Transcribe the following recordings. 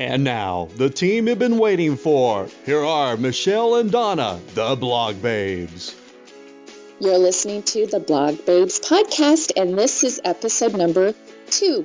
And now, the team you've been waiting for. Here are Michelle and Donna, the Blog Babes. You're listening to the Blog Babes podcast, and this is episode number two.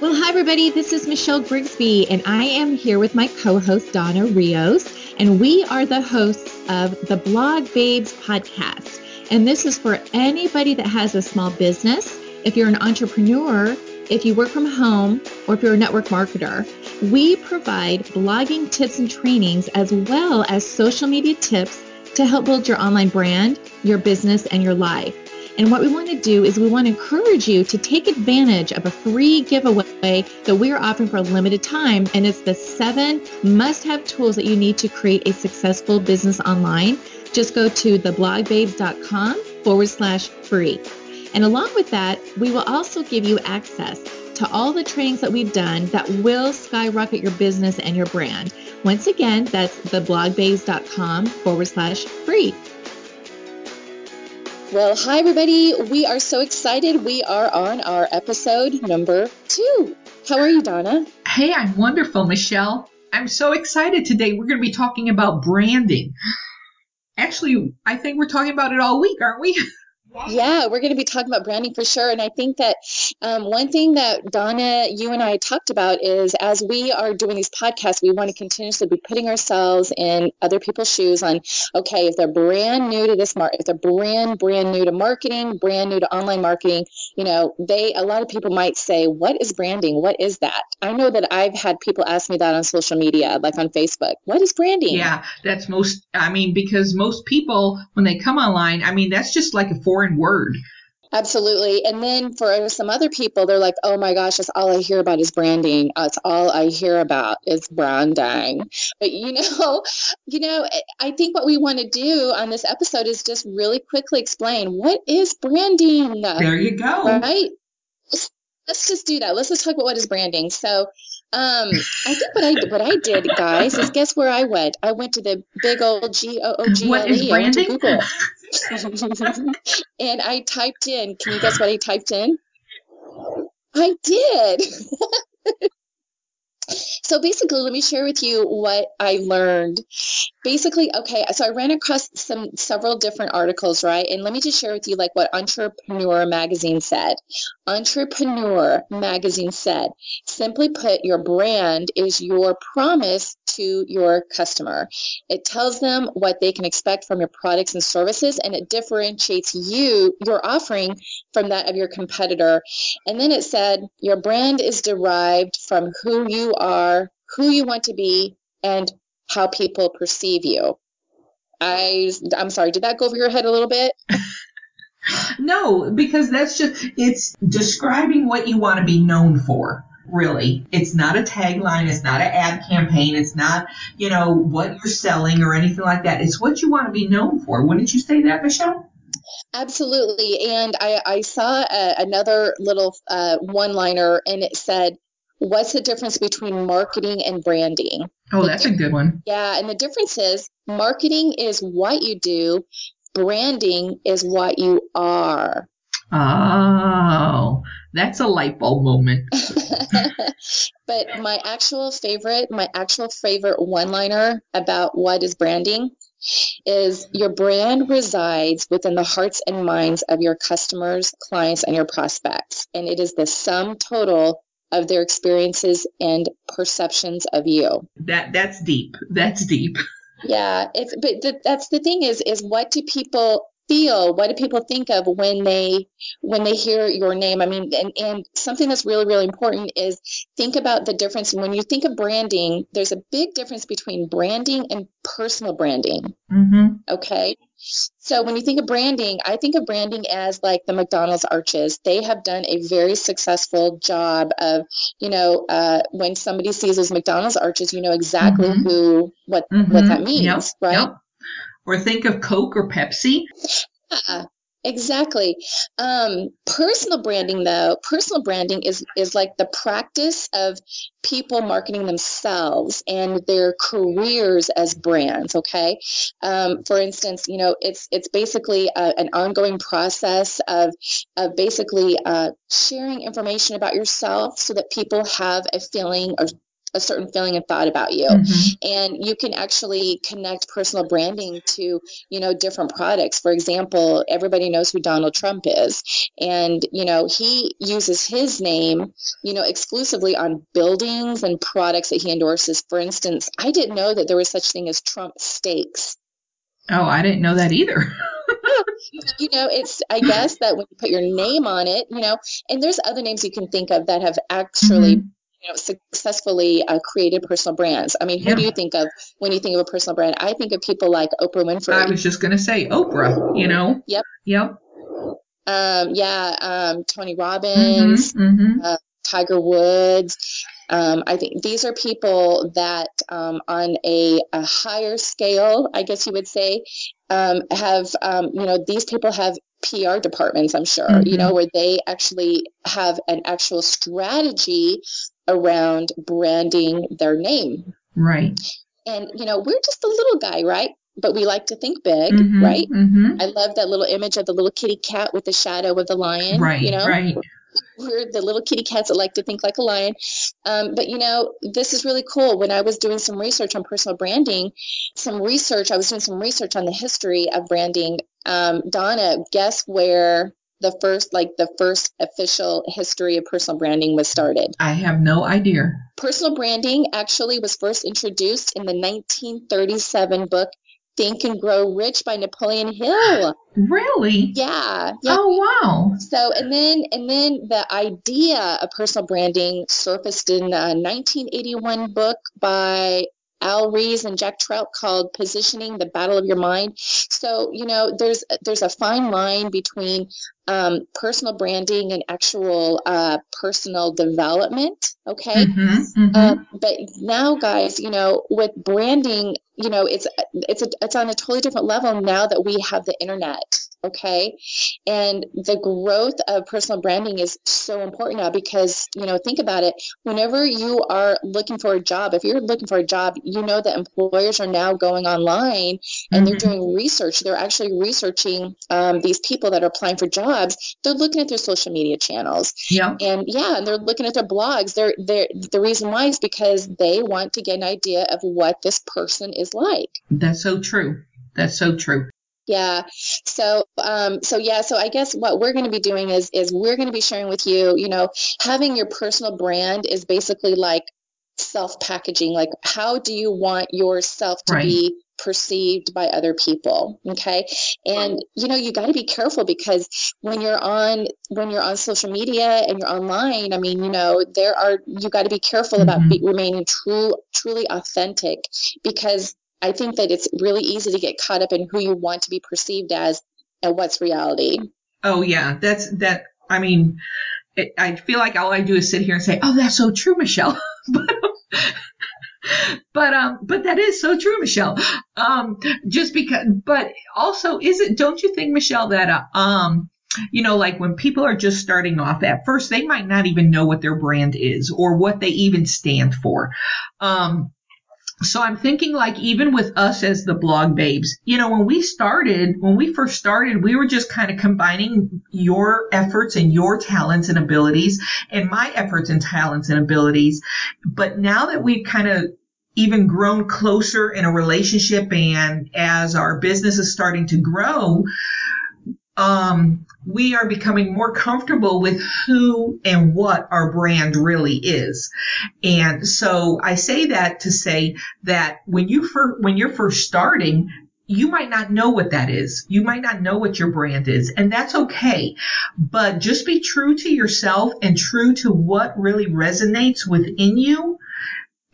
Well, hi, everybody. This is Michelle Grigsby, and I am here with my co host, Donna Rios, and we are the hosts of the Blog Babes podcast. And this is for anybody that has a small business. If you're an entrepreneur, if you work from home, or if you're a network marketer, we provide blogging tips and trainings as well as social media tips to help build your online brand, your business, and your life. And what we want to do is we want to encourage you to take advantage of a free giveaway that we are offering for a limited time. And it's the seven must have tools that you need to create a successful business online. Just go to theblogbabes.com forward slash free. And along with that, we will also give you access to all the trainings that we've done that will skyrocket your business and your brand. Once again, that's theblogbabes.com forward slash free. Well, hi, everybody. We are so excited. We are on our episode number two. How are you, Donna? Hey, I'm wonderful, Michelle. I'm so excited today. We're going to be talking about branding. Actually, I think we're talking about it all week, aren't we? Yeah, we're going to be talking about branding for sure. And I think that um, one thing that Donna, you and I talked about is as we are doing these podcasts, we want to continuously be putting ourselves in other people's shoes on, okay, if they're brand new to this market, if they're brand, brand new to marketing, brand new to online marketing, you know, they, a lot of people might say, what is branding? What is that? I know that I've had people ask me that on social media, like on Facebook. What is branding? Yeah, that's most, I mean, because most people, when they come online, I mean, that's just like a foreign word. Absolutely. And then for some other people, they're like, oh my gosh, that's all I hear about is branding. That's all I hear about is branding. But you know, you know, I think what we want to do on this episode is just really quickly explain what is branding. There you go. Right? Let's just do that. Let's just talk about what is branding. So, um, I think what I what I did, guys, is guess where I went? I went to the big old G O O G L E. I went to Google. and I typed in, can you guess what I typed in? I did. so basically, let me share with you what I learned. Basically, okay, so I ran across some several different articles, right? And let me just share with you like what Entrepreneur magazine said. Entrepreneur magazine said, simply put, your brand is your promise to your customer. It tells them what they can expect from your products and services, and it differentiates you, your offering, from that of your competitor. And then it said, your brand is derived from who you are, who you want to be, and how people perceive you. I, I'm sorry, did that go over your head a little bit? no, because that's just, it's describing what you want to be known for really. It's not a tagline. It's not an ad campaign. It's not, you know, what you're selling or anything like that. It's what you want to be known for. Wouldn't you say that, Michelle? Absolutely. And I, I saw a, another little uh, one liner and it said, What's the difference between marketing and branding? Oh, that's a good one. Yeah. And the difference is marketing is what you do, branding is what you are. Oh, that's a light bulb moment. but my actual favorite, my actual favorite one liner about what is branding is your brand resides within the hearts and minds of your customers, clients, and your prospects. And it is the sum total of their experiences and perceptions of you. That that's deep. That's deep. Yeah, it's but the, that's the thing is is what do people feel what do people think of when they when they hear your name i mean and, and something that's really really important is think about the difference when you think of branding there's a big difference between branding and personal branding mm-hmm. okay so when you think of branding i think of branding as like the mcdonald's arches they have done a very successful job of you know uh, when somebody sees those mcdonald's arches you know exactly mm-hmm. who what mm-hmm. what that means yep. right yep or think of Coke or Pepsi. Yeah, exactly. Um, personal branding, though, personal branding is is like the practice of people marketing themselves and their careers as brands. Okay, um, for instance, you know, it's it's basically a, an ongoing process of of basically uh, sharing information about yourself so that people have a feeling or a certain feeling and thought about you. Mhm. And you can actually connect personal branding to, you know, different products. For example, everybody knows who Donald Trump is. And, you know, he uses his name, you know, exclusively on buildings and products that he endorses. For instance, I didn't know that there was such thing as Trump steaks. Oh, I didn't know that either. you know, it's I guess that when you put your name on it, you know, and there's other names you can think of that have actually Mhm. You know, successfully uh, created personal brands. I mean, who Yeah. do you think of when you think of a personal brand? I think of people like Oprah Winfrey. I was just going to say Oprah, you know? Yep. Yep. um, yeah, um, Tony Robbins, Mm-hmm. uh, Tiger Woods. Um, I think these are people that, um, on a, a higher scale, I guess you would say, um, have, um, you know, these people have PR departments, I'm sure, you Mhm. know, where they actually have an actual strategy around branding their name. Right. And, you know, we're just a little guy, right? But we like to think big, Mhm, right? mhm. I love that little image of the little kitty cat with the shadow of the lion. Right. You know, Right. We're the little kitty cats that like to think like a lion. Um, but you know, this is really cool. When I was doing some research on personal branding, some research, I was doing some research on the history of branding. Um, Donna, guess where the first, like the first official history of personal branding was started? I have no idea. Personal branding actually was first introduced in the 1937 book Think and Grow Rich by Napoleon Hill. Really? Yeah, yeah. Oh wow. So and then and then the idea of personal branding surfaced in a 1981 book by Al Ries and Jack Trout called "Positioning: The Battle of Your Mind." So you know, there's there's a fine line between um, personal branding and actual uh, personal development. Okay, Mhm, mhm. um, but now, guys, you know, with branding, you know, it's it's a, it's on a totally different level now that we have the internet. Okay, and the growth of personal branding is so important now because you know, think about it. Whenever you are looking for a job, if you're looking for a job, you know that employers are now going online and they're Mhm. doing research. They're actually researching um, these people that are applying for jobs. They're looking at their social media channels Yep. and yeah, and they're looking at their blogs. They're they're the reason why is because they want to get an idea of what this person is like. That's so true. That's so true. Yeah. So um so yeah, so I guess what we're going to be doing is is we're going to be sharing with you, you know, having your personal brand is basically like self-packaging. Like how do you want yourself to Right. be perceived by other people okay and you know you got to be careful because when you're on when you're on social media and you're online i mean you know there are you got to be careful about Mhm. be, remaining true truly authentic because i think that it's really easy to get caught up in who you want to be perceived as and what's reality Oh yeah. That's that. I mean, it, I feel like all I do is sit here and say, "Oh, that's so true, Michelle." but but um but that is so true michelle um just because but also is it don't you think michelle that uh, um you know like when people are just starting off at first they might not even know what their brand is or what they even stand for um so I'm thinking like even with us as the blog babes, you know, when we started, when we first started, we were just kind of combining your efforts and your talents and abilities and my efforts and talents and abilities. But now that we've kind of even grown closer in a relationship and as our business is starting to grow, um, we are becoming more comfortable with who and what our brand really is. And so I say that to say that when you when you're first starting, you might not know what that is. You might not know what your brand is, and that's okay. But just be true to yourself and true to what really resonates within you.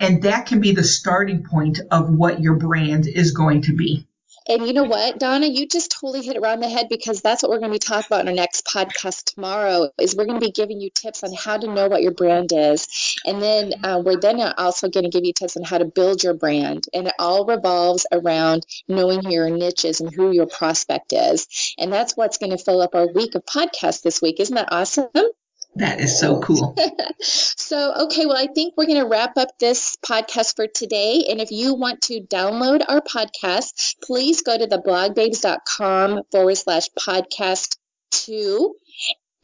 And that can be the starting point of what your brand is going to be. And you know what, Donna, you just totally hit it on the head because that's what we're going to be talking about in our next podcast tomorrow. Is we're going to be giving you tips on how to know what your brand is, and then uh, we're then also going to give you tips on how to build your brand, and it all revolves around knowing your niche is and who your prospect is, and that's what's going to fill up our week of podcasts this week. Isn't that awesome? That is so cool. So, okay, well, I think we're going to wrap up this podcast for today. And if you want to download our podcast, please go to theblogbabes.com forward slash podcast two.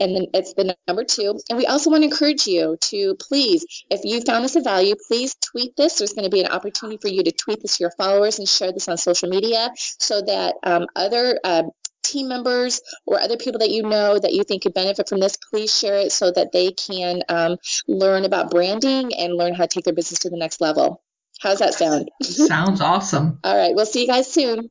and then it's the number two. And we also want to encourage you to please, if you found this of value, please tweet this. There's going to be an opportunity for you to tweet this to your followers and share this on social media so that um, other uh, team members or other people that you know that you think could benefit from this, please share it so that they can um, learn about branding and learn how to take their business to the next level. How's that sound? Sounds awesome. All right, we'll see you guys soon.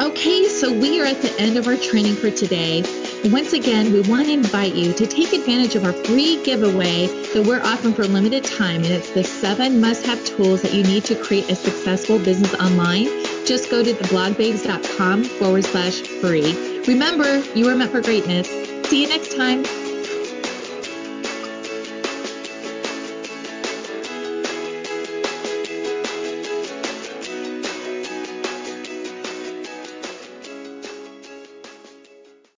Okay, so we are at the end of our training for today. Once again, we want to invite you to take advantage of our free giveaway that we're offering for a limited time, and it's the seven must have tools that you need to create a successful business online. Just go to theblogbabes.com forward slash free. Remember, you are meant for greatness. See you next time.